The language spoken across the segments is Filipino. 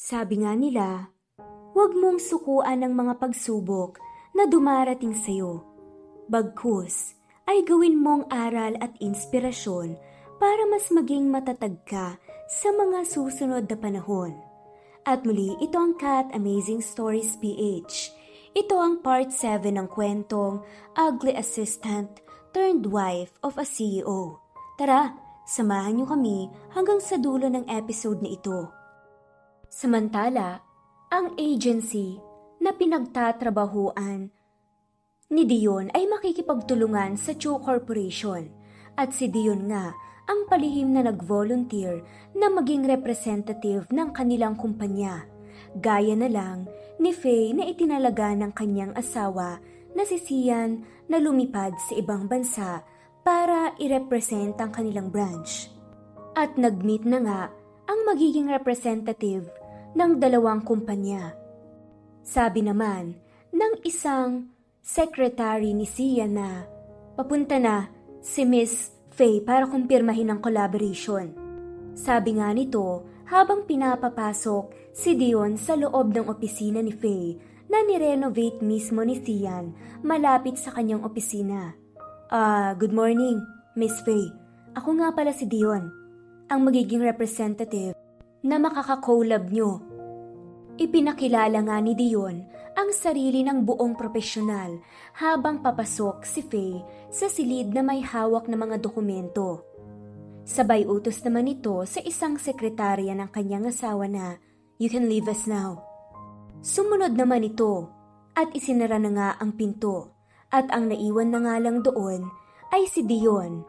Sabi nga nila, huwag mong sukuan ng mga pagsubok na dumarating sa'yo. Bagkus ay gawin mong aral at inspirasyon para mas maging matatag ka sa mga susunod na panahon. At muli, ito ang Cat Amazing Stories PH. Ito ang part 7 ng kwentong Ugly Assistant Turned Wife of a CEO. Tara, samahan niyo kami hanggang sa dulo ng episode na ito. Samantala, ang agency na pinagtatrabahuan ni Dion ay makikipagtulungan sa Chu Corporation at si Dion nga ang palihim na nag-volunteer na maging representative ng kanilang kumpanya. Gaya na lang ni Faye na itinalaga ng kanyang asawa na si Sian na lumipad sa ibang bansa para i-represent ang kanilang branch. At nag-meet na nga ang magiging representative ng dalawang kumpanya. Sabi naman ng isang secretary ni Sian na papunta na si Miss Faye para kumpirmahin ang collaboration. Sabi nga nito habang pinapapasok si Dion sa loob ng opisina ni Faye na nirenovate mismo ni Sian malapit sa kanyang opisina. Ah, uh, good morning, Miss Faye. Ako nga pala si Dion, ang magiging representative na makaka-collab nyo. Ipinakilala nga ni Dion ang sarili ng buong profesional habang papasok si Faye sa silid na may hawak na mga dokumento. Sabay utos naman ito sa isang sekretarya ng kanyang asawa na, You can leave us now. Sumunod naman ito at isinara na nga ang pinto at ang naiwan na nga lang doon ay si Dion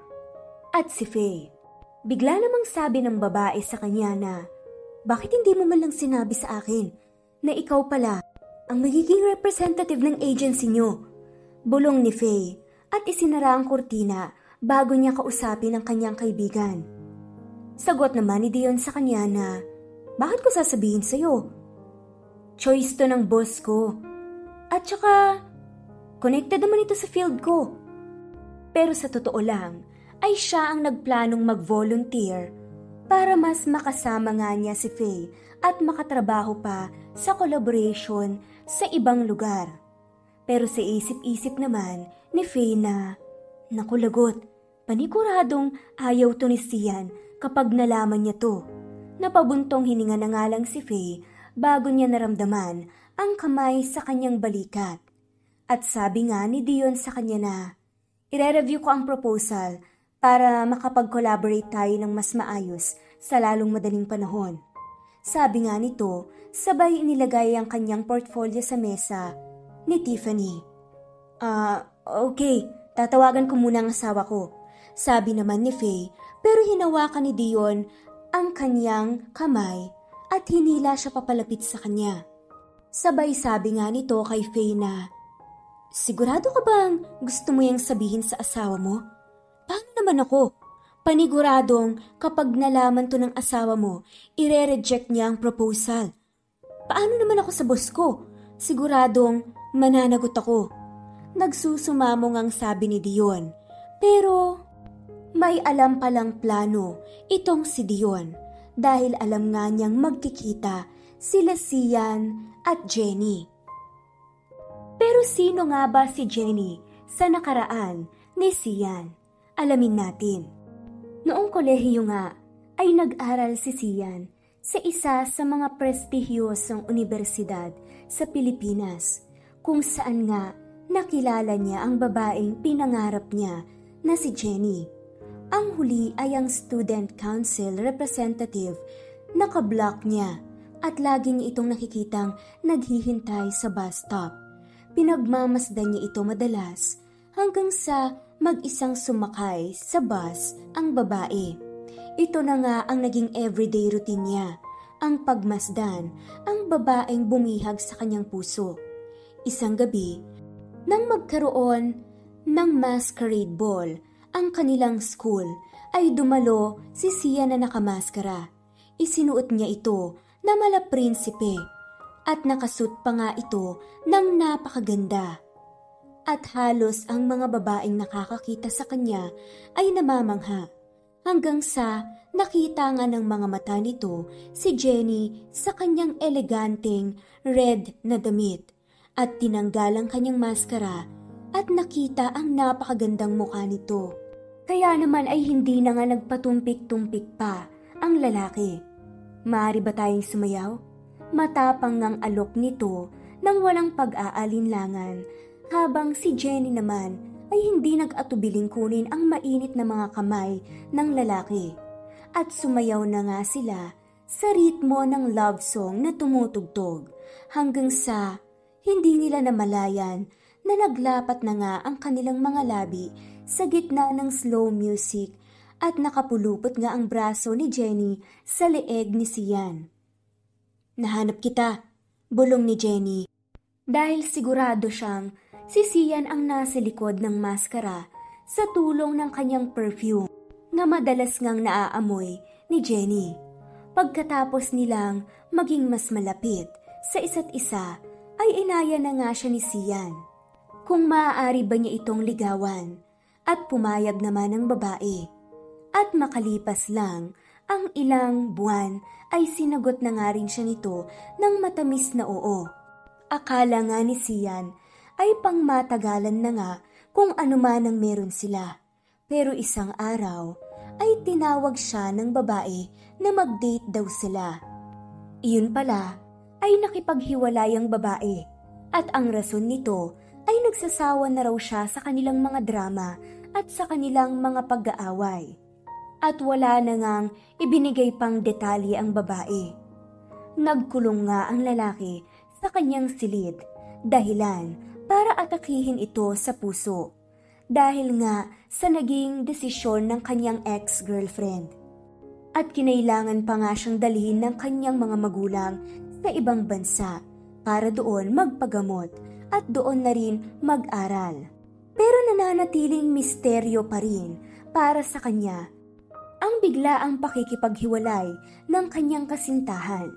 at si Faye. Bigla namang sabi ng babae sa kanya na, bakit hindi mo man lang sinabi sa akin na ikaw pala ang magiging representative ng agency nyo? Bulong ni Faye at isinara ang kurtina bago niya kausapin ang kanyang kaibigan. Sagot naman ni Dion sa kanya na, bakit ko sasabihin sa'yo? Choice to ng boss ko. At saka, connected naman ito sa field ko. Pero sa totoo lang, ay siya ang nagplanong mag-volunteer para mas makasama nga niya si Faye at makatrabaho pa sa collaboration sa ibang lugar. Pero sa isip-isip naman ni Faye na, Naku lagot, paniguradong ayaw to ni Sian kapag nalaman niya to. Napabuntong hininga na nga lang si Faye bago niya naramdaman ang kamay sa kanyang balikat. At sabi nga ni Dion sa kanya na, Ire-review ko ang proposal para makapag-collaborate tayo ng mas maayos sa lalong madaling panahon. Sabi nga nito, sabay inilagay ang kanyang portfolio sa mesa ni Tiffany. Ah, uh, okay, tatawagan ko muna ang asawa ko. Sabi naman ni Faye, pero hinawakan ni Dion ang kanyang kamay at hinila siya papalapit sa kanya. Sabay sabi nga nito kay Faye na, Sigurado ka bang gusto mo yung sabihin sa asawa mo? Paano naman ako? Paniguradong kapag nalaman to ng asawa mo, ire-reject niya ang proposal. Paano naman ako sa boss ko? Siguradong mananagot ako. Nagsusumamong ang sabi ni Dion. Pero may alam palang plano itong si Dion dahil alam nga niyang magkikita sila Sian at Jenny. Pero sino nga ba si Jenny sa nakaraan ni Sian? Alamin natin. Noong kolehiyo nga ay nag-aral si Sian sa isa sa mga prestihiyosong universidad sa Pilipinas kung saan nga nakilala niya ang babaeng pinangarap niya na si Jenny. Ang huli ay ang student council representative na kablock niya at lagi niya itong nakikitang naghihintay sa bus stop. Pinagmamasdan niya ito madalas hanggang sa mag-isang sumakay sa bus ang babae. Ito na nga ang naging everyday routine niya, ang pagmasdan ang babaeng bumihag sa kanyang puso. Isang gabi, nang magkaroon ng masquerade ball ang kanilang school, ay dumalo si Sia na nakamaskara. Isinuot niya ito na mala prinsipe at nakasut pa nga ito ng napakaganda at halos ang mga babaeng nakakakita sa kanya ay namamangha. Hanggang sa nakita nga ng mga mata nito si Jenny sa kanyang eleganteng red na damit at tinanggal ang kanyang maskara at nakita ang napakagandang mukha nito. Kaya naman ay hindi na nga nagpatumpik-tumpik pa ang lalaki. Maari ba tayong sumayaw? Matapang ngang alok nito nang walang pag-aalinlangan habang si Jenny naman ay hindi nag-atubiling kunin ang mainit na mga kamay ng lalaki. At sumayaw na nga sila sa ritmo ng love song na tumutugtog hanggang sa hindi nila namalayan na naglapat na nga ang kanilang mga labi sa gitna ng slow music at nakapulupot nga ang braso ni Jenny sa leeg ni Sian. Nahanap kita, bulong ni Jenny. Dahil sigurado siyang si Sian ang nasa likod ng maskara sa tulong ng kanyang perfume na madalas ngang naaamoy ni Jenny. Pagkatapos nilang maging mas malapit sa isa't isa, ay inaya na nga siya ni Sian. Kung maaari ba niya itong ligawan, at pumayag naman ng babae. At makalipas lang, ang ilang buwan ay sinagot na nga rin siya nito ng matamis na oo. Akala nga ni Sian ay pangmatagalan na nga kung ano man ang meron sila. Pero isang araw ay tinawag siya ng babae na mag-date daw sila. Iyon pala ay nakipaghiwalay ang babae at ang rason nito ay nagsasawa na raw siya sa kanilang mga drama at sa kanilang mga pag-aaway. At wala na ngang ibinigay pang detalye ang babae. Nagkulong nga ang lalaki sa kanyang silid, dahilan para atakihin ito sa puso. Dahil nga sa naging desisyon ng kanyang ex-girlfriend. At kinailangan pa nga siyang dalhin ng kanyang mga magulang sa ibang bansa para doon magpagamot at doon na rin mag-aral. Pero nananatiling misteryo pa rin para sa kanya ang biglaang pakikipaghiwalay ng kanyang kasintahan.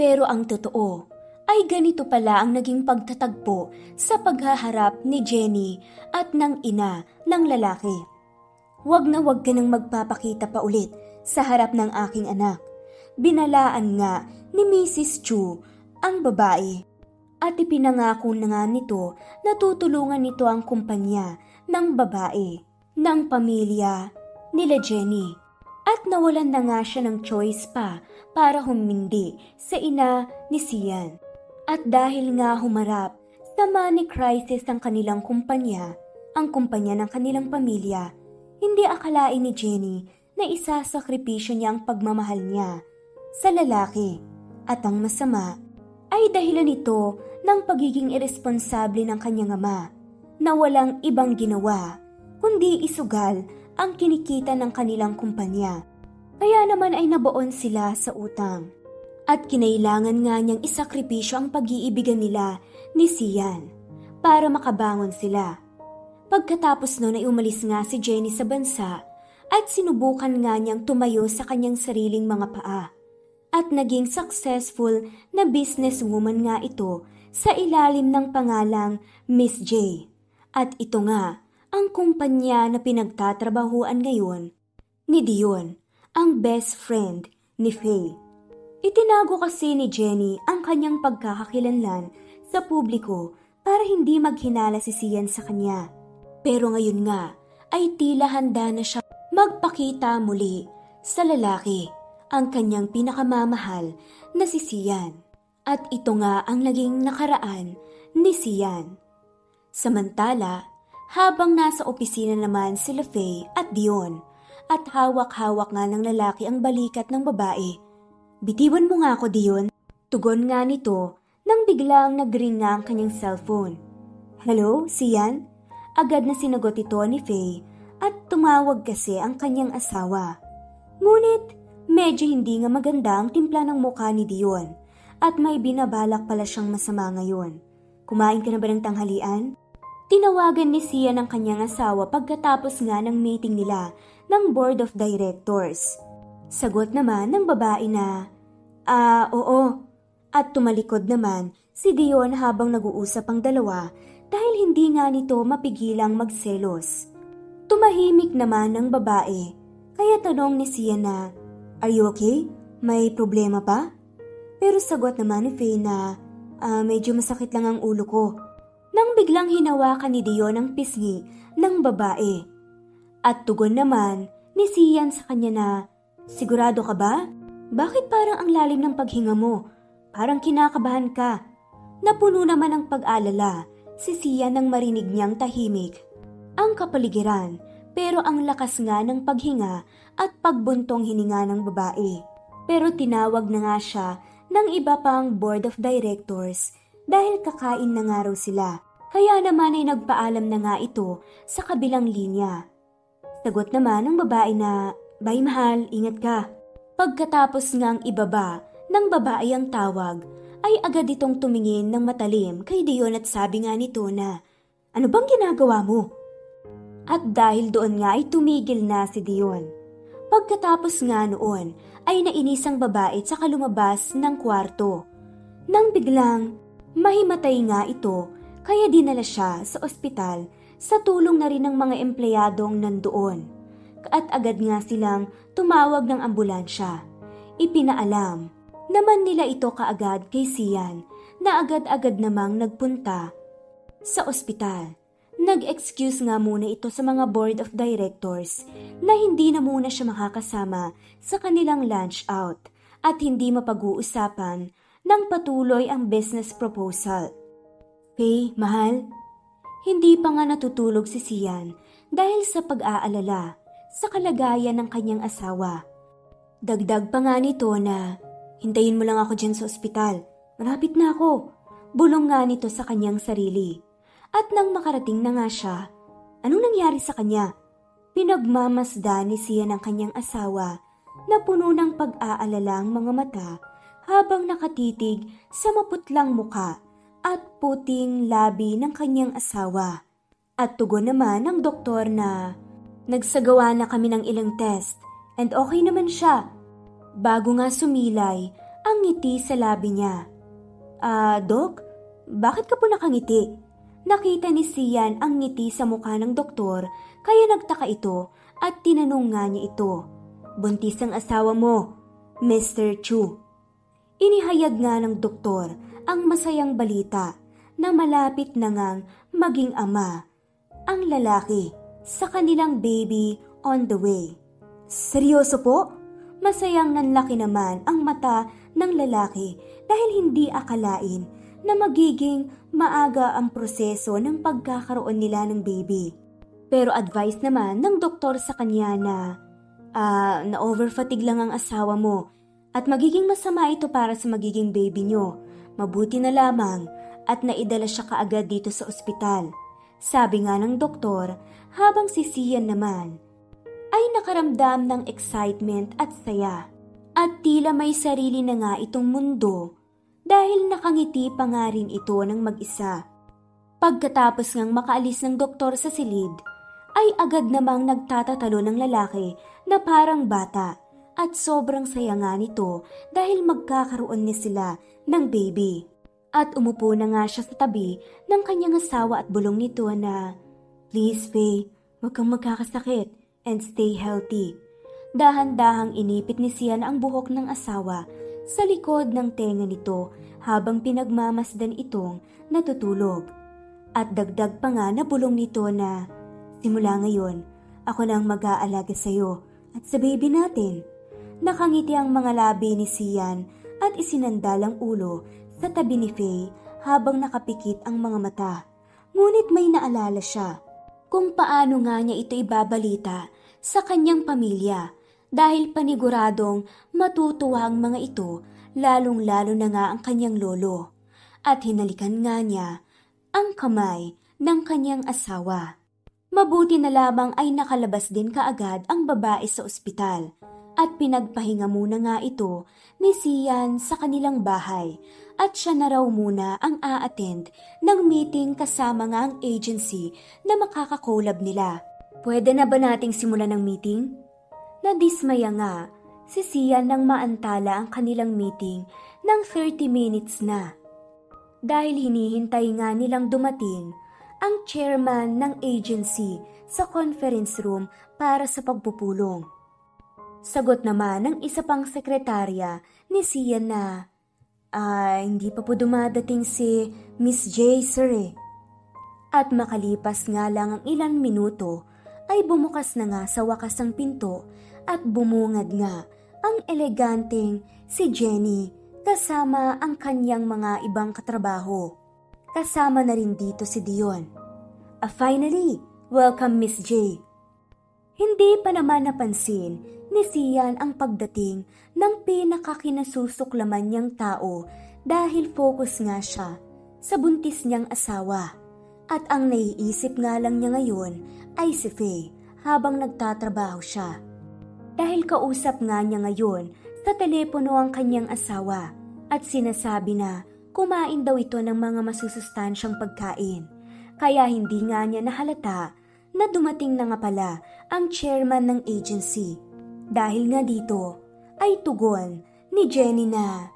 Pero ang totoo ay ganito pala ang naging pagtatagpo sa paghaharap ni Jenny at ng ina ng lalaki. Huwag na huwag ka nang magpapakita pa ulit sa harap ng aking anak. Binalaan nga ni Mrs. Chu ang babae at ipinangako na nga nito na tutulungan nito ang kumpanya ng babae ng pamilya nila Jenny at nawalan na nga siya ng choice pa para humindi sa ina ni Sian. At dahil nga humarap sa money crisis ang kanilang kumpanya, ang kumpanya ng kanilang pamilya, hindi akalain ni Jenny na isasakripisyo niya ang pagmamahal niya sa lalaki. At ang masama ay dahilan nito ng pagiging irresponsable ng kanyang ama na walang ibang ginawa kundi isugal ang kinikita ng kanilang kumpanya. Kaya naman ay nabaon sila sa utang at kinailangan nga niyang isakripisyo ang pag-iibigan nila ni Sian para makabangon sila. Pagkatapos noon ay umalis nga si Jenny sa bansa at sinubukan nga niyang tumayo sa kanyang sariling mga paa. At naging successful na businesswoman nga ito sa ilalim ng pangalang Miss J. At ito nga ang kumpanya na pinagtatrabahuan ngayon ni Dion, ang best friend ni Faye. Itinago kasi ni Jenny ang kanyang pagkakakilanlan sa publiko para hindi maghinala si Sian sa kanya. Pero ngayon nga ay tila handa na siya magpakita muli sa lalaki ang kanyang pinakamamahal na si Sian. At ito nga ang naging nakaraan ni Sian. Samantala, habang nasa opisina naman sila Faye at Dion at hawak-hawak nga ng lalaki ang balikat ng babae Bitiwan mo nga ako, Dion. Tugon nga nito nang biglang nagring nga ang kanyang cellphone. Hello, Sian? Agad na sinagot ito ni Faye at tumawag kasi ang kanyang asawa. Ngunit medyo hindi nga maganda ang timpla ng mukha ni Dion at may binabalak pala siyang masama ngayon. Kumain ka na ba ng tanghalian? Tinawagan ni Sian ang kanyang asawa pagkatapos nga ng meeting nila ng Board of Directors. Sagot naman ng babae na, Ah, oo. At tumalikod naman si Dion habang nag-uusap ang dalawa dahil hindi nga nito mapigilang magselos. Tumahimik naman ng babae Kaya tanong ni Sian na, Are you okay? May problema pa? Pero sagot naman ni Faye na, "Ah, medyo masakit lang ang ulo ko. Nang biglang hinawakan ni Dion ang pisngi ng babae. At tugon naman ni Sian sa kanya na, Sigurado ka ba? Bakit parang ang lalim ng paghinga mo? Parang kinakabahan ka. Napuno naman ang pag-alala si Sian nang marinig niyang tahimik. Ang kapaligiran, pero ang lakas nga ng paghinga at pagbuntong hininga ng babae. Pero tinawag na nga siya ng iba pang board of directors dahil kakain na nga raw sila. Kaya naman ay nagpaalam na nga ito sa kabilang linya. Sagot naman ng babae na, Bye mahal, ingat ka. Pagkatapos ngang ibaba ng babae ang tawag, ay agad itong tumingin ng matalim kay Dion at sabi nga nito na, Ano bang ginagawa mo? At dahil doon nga ay tumigil na si Dion. Pagkatapos nga noon ay nainisang babae tsaka lumabas ng kwarto. Nang biglang mahimatay nga ito kaya dinala siya sa ospital sa tulong na rin ng mga empleyadong nandoon at agad nga silang tumawag ng ambulansya. Ipinaalam naman nila ito kaagad kay Sian na agad-agad namang nagpunta sa ospital. Nag-excuse nga muna ito sa mga board of directors na hindi na muna siya makakasama sa kanilang lunch out at hindi mapag-uusapan ng patuloy ang business proposal. Faye, mahal, hindi pa nga natutulog si Sian dahil sa pag-aalala sa kalagayan ng kanyang asawa. Dagdag pa nga nito na, hintayin mo lang ako dyan sa ospital. Malapit na ako. Bulong nga nito sa kanyang sarili. At nang makarating na nga siya, anong nangyari sa kanya? Pinagmamasda ni siya ng kanyang asawa na puno ng pag-aalala ang mga mata habang nakatitig sa maputlang muka at puting labi ng kanyang asawa. At tugon naman ng doktor na Nagsagawa na kami ng ilang test and okay naman siya. Bago nga sumilay, ang ngiti sa labi niya. Ah, Dok, bakit ka po nakangiti? Nakita ni Sian ang ngiti sa mukha ng doktor kaya nagtaka ito at tinanong nga niya ito. Buntis ang asawa mo, Mr. Chu. Inihayag nga ng doktor ang masayang balita na malapit na ngang maging ama ang lalaki sa kanilang baby on the way. Seryoso po? Masayang nanlaki naman ang mata ng lalaki dahil hindi akalain na magiging maaga ang proseso ng pagkakaroon nila ng baby. Pero advice naman ng doktor sa kanya na uh, na overfatigue lang ang asawa mo at magiging masama ito para sa magiging baby nyo. Mabuti na lamang at naidala siya kaagad dito sa ospital. Sabi nga ng doktor habang si Sian naman ay nakaramdam ng excitement at saya. At tila may sarili na nga itong mundo dahil nakangiti pa nga rin ito ng mag-isa. Pagkatapos ngang makaalis ng doktor sa silid, ay agad namang nagtatatalo ng lalaki na parang bata at sobrang saya nga nito dahil magkakaroon ni sila ng baby. At umupo na nga siya sa tabi ng kanyang asawa at bulong nito na Please, Faye, huwag kang magkakasakit and stay healthy. Dahan-dahang inipit ni Sian ang buhok ng asawa sa likod ng tenga nito habang pinagmamasdan itong natutulog. At dagdag pa nga na bulong nito na, Simula ngayon, ako na ang mag-aalaga sa iyo at sa baby natin. Nakangiti ang mga labi ni Sian at isinandal ang ulo sa tabi ni Faye habang nakapikit ang mga mata. Ngunit may naalala siya kung paano nga niya ito ibabalita sa kanyang pamilya dahil paniguradong matutuwa ang mga ito lalong-lalo na nga ang kanyang lolo at hinalikan nga niya ang kamay ng kanyang asawa. Mabuti na lamang ay nakalabas din kaagad ang babae sa ospital at pinagpahinga muna nga ito ni Sian sa kanilang bahay at siya na raw muna ang a-attend ng meeting kasama nga ang agency na makakakolab nila. Pwede na ba nating simulan ng meeting? Nadismaya nga si Sia nang maantala ang kanilang meeting ng 30 minutes na. Dahil hinihintay nga nilang dumating ang chairman ng agency sa conference room para sa pagpupulong. Sagot naman ng isa pang sekretarya ni Sian na, Ah, hindi pa po dumadating si Miss J, sir eh. At makalipas nga lang ang ilang minuto, ay bumukas na nga sa wakas ang pinto at bumungad nga ang eleganteng si Jenny kasama ang kanyang mga ibang katrabaho. Kasama na rin dito si Dion. Ah, finally, welcome Miss J. Hindi pa naman napansin ni Sian ang pagdating ng pinakakinasusuklaman niyang tao dahil focus nga siya sa buntis niyang asawa. At ang naiisip nga lang niya ngayon ay si Faye habang nagtatrabaho siya. Dahil kausap nga niya ngayon sa telepono ang kanyang asawa at sinasabi na kumain daw ito ng mga masusustansyang pagkain. Kaya hindi nga niya nahalata na dumating na nga pala ang chairman ng agency. Dahil nga dito ay tugon ni Jenny na,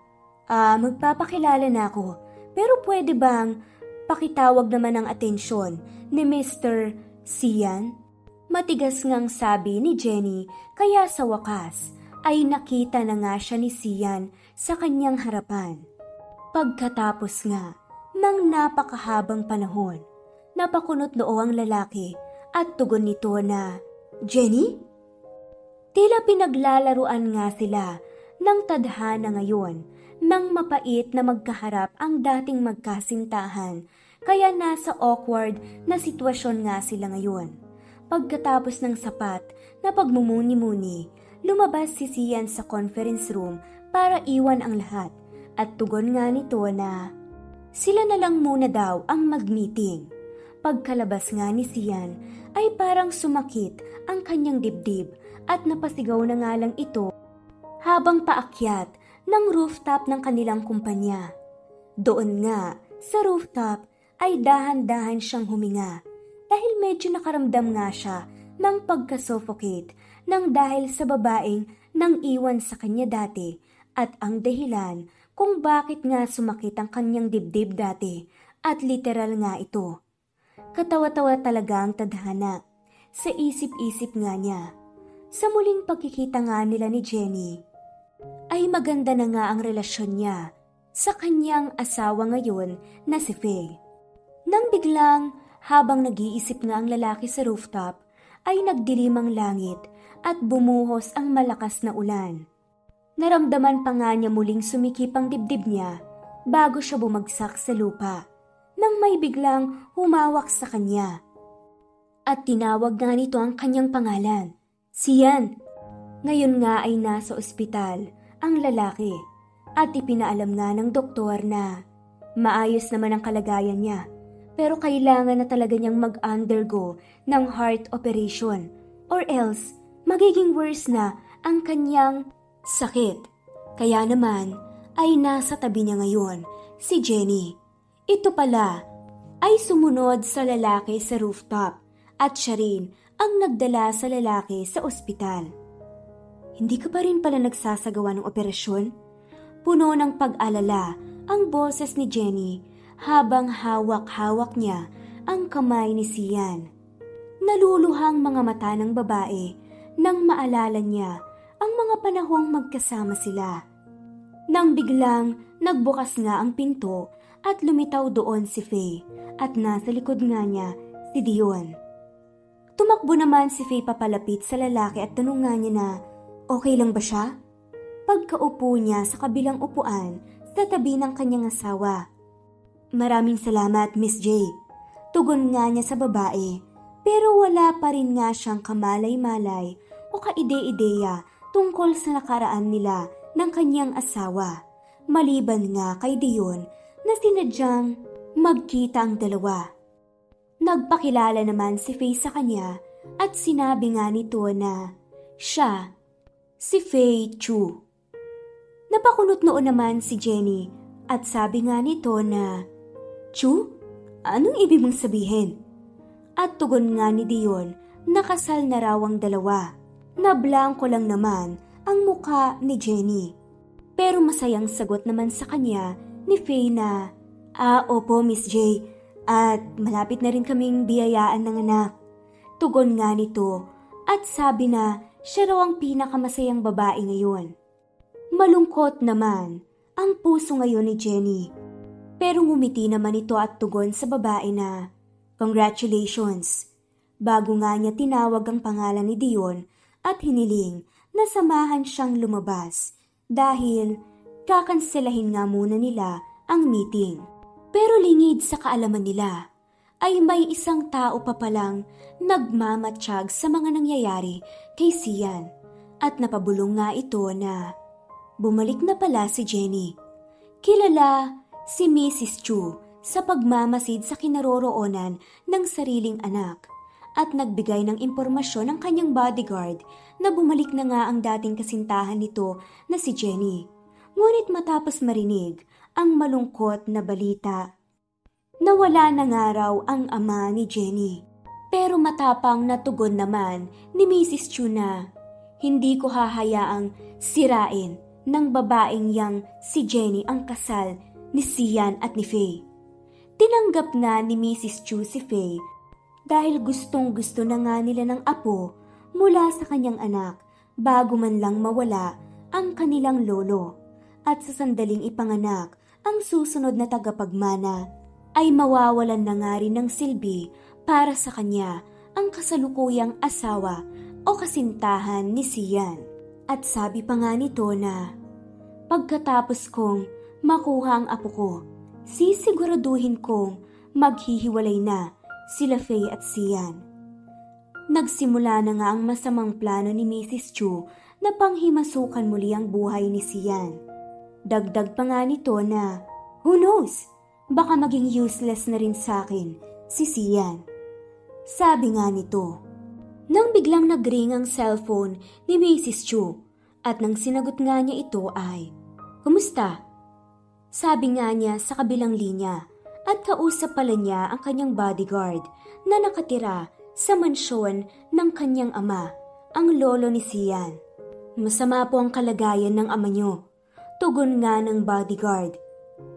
Ah, magpapakilala na ako pero pwede bang pakitawag naman ang atensyon ni Mr. Sian? Matigas ngang sabi ni Jenny kaya sa wakas ay nakita na nga siya ni Sian sa kanyang harapan. Pagkatapos nga ng napakahabang panahon, napakunot noo ang lalaki at tugon nito na, Jenny? Tila pinaglalaruan nga sila ng tadhana ngayon nang mapait na magkaharap ang dating magkasintahan kaya nasa awkward na sitwasyon nga sila ngayon. Pagkatapos ng sapat na pagmumuni-muni, lumabas si Sian sa conference room para iwan ang lahat at tugon nga nito na sila na lang muna daw ang mag-meeting. Pagkalabas nga ni Sian ay parang sumakit ang kanyang dibdib at napasigaw na nga lang ito habang paakyat ng rooftop ng kanilang kumpanya. Doon nga, sa rooftop, ay dahan-dahan siyang huminga dahil medyo nakaramdam nga siya ng pagka-suffocate nang dahil sa babaeng nang iwan sa kanya dati at ang dahilan kung bakit nga sumakit ang kanyang dibdib dati at literal nga ito. Katawa-tawa talaga ang tadhana. Sa isip-isip nga niya. Sa muling pagkikita nga nila ni Jenny, ay maganda na nga ang relasyon niya sa kanyang asawa ngayon na si Faye. Nang biglang, habang nag-iisip nga ang lalaki sa rooftop, ay nagdilim ang langit at bumuhos ang malakas na ulan. Naramdaman pa nga niya muling sumikip ang dibdib niya bago siya bumagsak sa lupa nang may biglang humawak sa kanya. At tinawag nga nito ang kanyang pangalan, Sian. Ngayon nga ay nasa ospital ang lalaki at ipinaalam nga ng doktor na maayos naman ang kalagayan niya pero kailangan na talaga niyang mag-undergo ng heart operation or else magiging worse na ang kanyang sakit. Kaya naman ay nasa tabi niya ngayon si Jenny. Ito pala ay sumunod sa lalaki sa rooftop at siya rin ang nagdala sa lalaki sa ospital. Hindi ka pa rin pala nagsasagawa ng operasyon? Puno ng pag-alala ang boses ni Jenny habang hawak-hawak niya ang kamay ni Sian. Naluluhang mga mata ng babae nang maalala niya ang mga panahong magkasama sila. Nang biglang nagbukas nga ang pinto at lumitaw doon si Faye at nasa likod nga niya si Dion. Tumakbo naman si Faye papalapit sa lalaki at tanong nga niya na okay lang ba siya? Pagkaupo niya sa kabilang upuan sa tabi ng kanyang asawa. Maraming salamat, Miss J. Tugon nga niya sa babae, pero wala pa rin nga siyang kamalay-malay o kaide-ideya tungkol sa nakaraan nila ng kanyang asawa. Maliban nga kay Dion na sinadyang magkita ang dalawa. Nagpakilala naman si Faye sa kanya at sinabi nga nito na siya, si Faye Chu. Napakunot noon naman si Jenny at sabi nga nito na, Chu, anong ibig mong sabihin? At tugon nga ni Dion, nakasal na raw ang dalawa. Nablangko lang naman ang muka ni Jenny. Pero masayang sagot naman sa kanya ni Faye na, Ah, opo, Miss J. At malapit na rin kaming biyayaan ng anak. Tugon nga nito at sabi na siya raw ang pinakamasayang babae ngayon. Malungkot naman ang puso ngayon ni Jenny. Pero ngumiti naman ito at tugon sa babae na, Congratulations! Bago nga niya tinawag ang pangalan ni Dion at hiniling na samahan siyang lumabas dahil kakanselahin nga muna nila ang meeting. Pero lingid sa kaalaman nila ay may isang tao pa palang nagmamatsyag sa mga nangyayari kay Sian at napabulong nga ito na bumalik na pala si Jenny. Kilala si Mrs. Chu sa pagmamasid sa kinaroroonan ng sariling anak at nagbigay ng impormasyon ng kanyang bodyguard na bumalik na nga ang dating kasintahan nito na si Jenny. Ngunit matapos marinig ang malungkot na balita, nawala na nga raw ang ama ni Jenny. Pero matapang na tugon naman ni Mrs. Chu na, hindi ko hahayaang sirain ng babaeng yang si Jenny ang kasal ni Sian at ni Faye. Tinanggap na ni Mrs. Chu si Faye dahil gustong gusto na nga nila ng apo mula sa kanyang anak bago man lang mawala ang kanilang lolo. At sa sandaling ipanganak, ang susunod na tagapagmana ay mawawalan na nga rin ng silbi para sa kanya ang kasalukuyang asawa o kasintahan ni Sian. At sabi pa nga nito na, Pagkatapos kong makuha ang apo ko, sisiguraduhin kong maghihiwalay na sila Faye at Sian. Nagsimula na nga ang masamang plano ni Mrs. Chu na panghimasukan muli ang buhay ni Sian. Dagdag pa nga nito na, who knows, baka maging useless na rin sa akin si Sian. Sabi nga nito, nang biglang nagring ang cellphone ni Mrs. Chu at nang sinagot nga niya ito ay, Kumusta? Sabi nga niya sa kabilang linya at kausap pala niya ang kanyang bodyguard na nakatira sa mansyon ng kanyang ama, ang lolo ni Sian. Masama po ang kalagayan ng ama niyo. Tugon nga ng bodyguard.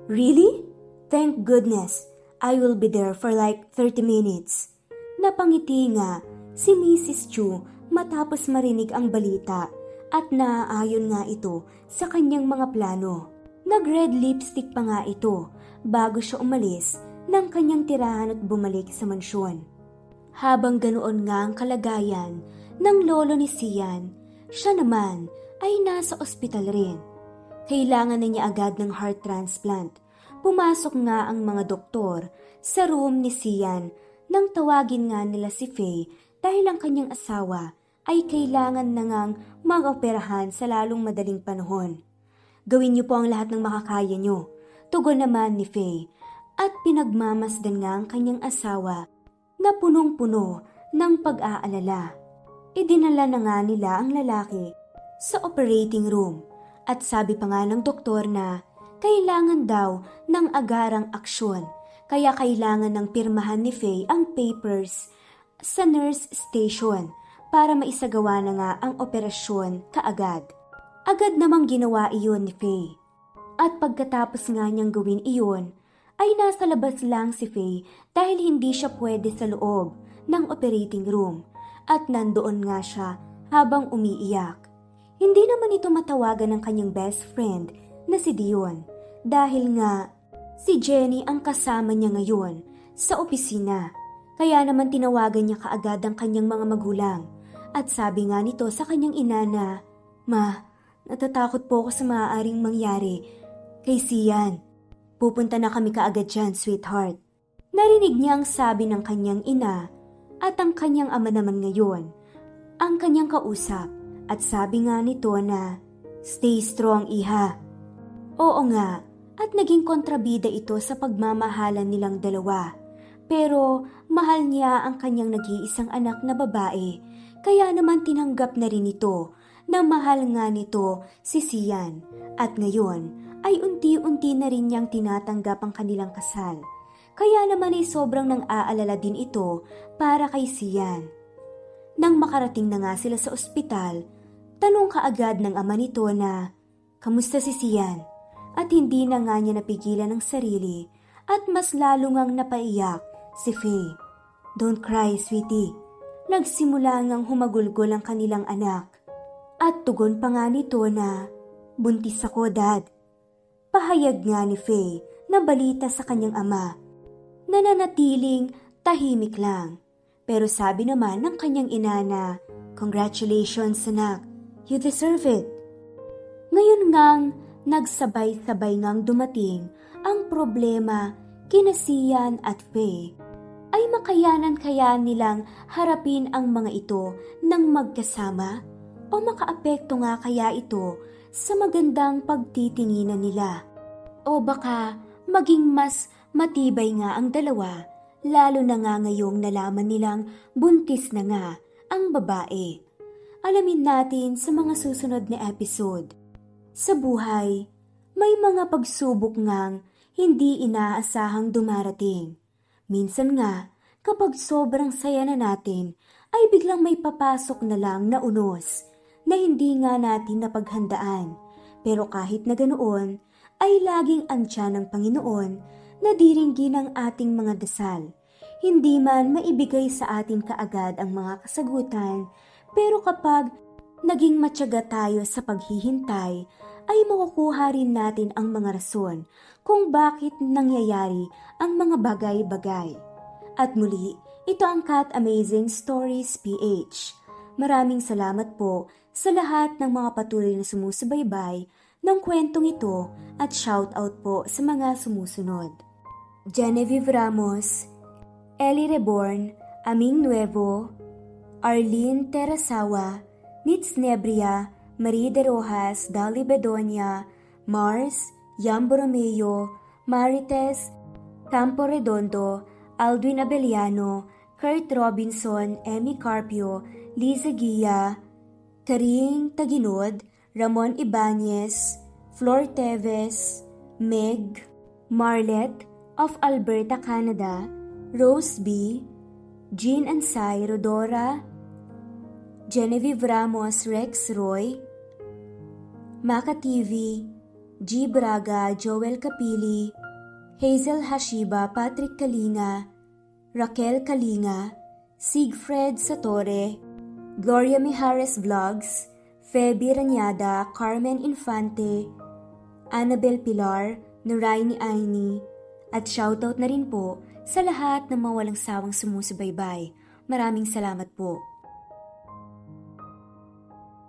Really? Thank goodness. I will be there for like 30 minutes. Napangiti nga si Mrs. Chu matapos marinig ang balita at naaayon nga ito sa kanyang mga plano. Nag-red lipstick pa nga ito bago siya umalis ng kanyang tirahan at bumalik sa mansyon. Habang ganoon nga ang kalagayan ng lolo ni Sian, siya naman ay nasa ospital rin. Kailangan na niya agad ng heart transplant. Pumasok nga ang mga doktor sa room ni Sian nang tawagin nga nila si Faye dahil ang kanyang asawa ay kailangan na ngang mag-operahan sa lalong madaling panahon. Gawin niyo po ang lahat ng makakaya niyo. Tugon naman ni Faye at pinagmamasdan nga ang kanyang asawa na punong-puno ng pag-aalala. Idinala na nga nila ang lalaki sa operating room at sabi pa nga ng doktor na kailangan daw ng agarang aksyon kaya kailangan ng pirmahan ni Faye ang papers sa nurse station para maisagawa na nga ang operasyon kaagad. Agad namang ginawa iyon ni Faye. At pagkatapos nga niyang gawin iyon, ay nasa labas lang si Faye dahil hindi siya pwede sa loob ng operating room at nandoon nga siya habang umiiyak. Hindi naman ito matawagan ng kanyang best friend na si Dion dahil nga si Jenny ang kasama niya ngayon sa opisina. Kaya naman tinawagan niya kaagad ang kanyang mga magulang at sabi nga nito sa kanyang ina na, Ma, natatakot po ako sa maaaring mangyari kay Sian. Pupunta na kami kaagad dyan, sweetheart. Narinig niya ang sabi ng kanyang ina at ang kanyang ama naman ngayon, ang kanyang kausap at sabi nga nito na, Stay strong, iha. Oo nga, at naging kontrabida ito sa pagmamahalan nilang dalawa. Pero mahal niya ang kanyang nag-iisang anak na babae, kaya naman tinanggap na rin ito na mahal nga nito si Sian. At ngayon ay unti-unti na rin niyang tinatanggap ang kanilang kasal. Kaya naman ay sobrang nang aalala din ito para kay Sian. Nang makarating na nga sila sa ospital, tanong kaagad ng ama nito na, Kamusta si Sian? At hindi na nga niya napigilan ang sarili at mas lalo ngang napaiyak si Faye. Don't cry, sweetie. Nagsimula ngang humagulgol ang kanilang anak. At tugon pa nga nito na, Buntis ako, Dad. Pahayag nga ni Faye na balita sa kanyang ama. Nananatiling tahimik lang. Pero sabi naman ng kanyang ina na, Congratulations, anak. You deserve it. Ngayon ngang nagsabay-sabay ngang dumating ang problema kina Sian at Faye ay makayanan kaya nilang harapin ang mga ito ng magkasama o makaapekto nga kaya ito sa magandang pagtitinginan nila. O baka maging mas matibay nga ang dalawa, lalo na nga ngayong nalaman nilang buntis na nga ang babae. Alamin natin sa mga susunod na episode. Sa buhay, may mga pagsubok ngang hindi inaasahang dumarating. Minsan nga, kapag sobrang saya na natin, ay biglang may papasok na lang na unos na hindi nga natin napaghandaan. Pero kahit na ganoon, ay laging ansya ng Panginoon na diringgin ang ating mga dasal. Hindi man maibigay sa atin kaagad ang mga kasagutan, pero kapag naging matyaga tayo sa paghihintay, ay makukuha rin natin ang mga rason kung bakit nangyayari ang mga bagay-bagay. At muli, ito ang Cat Amazing Stories PH. Maraming salamat po sa lahat ng mga patuloy na sumusubaybay ng kwentong ito at shout out po sa mga sumusunod. Genevieve Ramos, Ellie Reborn, Aming Nuevo, Arlene Terasawa, Nitz Nebria, Marie de Rojas, Dali Bedonia, Mars, Yam Borromeo, Marites, Campo Redondo, Aldwin Abeliano, Kurt Robinson, Emmy Carpio, Liza Gia, Karing Taginod, Ramon Ibanez, Flor Teves, Meg, Marlet of Alberta, Canada, Rose B, Jean Ansay Rodora, Genevieve Ramos Rex Roy, Maka TV, G. Braga, Joel Kapili, Hazel Hashiba, Patrick Kalinga, Raquel Kalinga, Siegfried Satore, Gloria Mijares Vlogs, Feby Ranyada, Carmen Infante, Annabel Pilar, Nuraini Aini, at shoutout na rin po sa lahat ng mawalang sawang sumusubaybay. Maraming salamat po.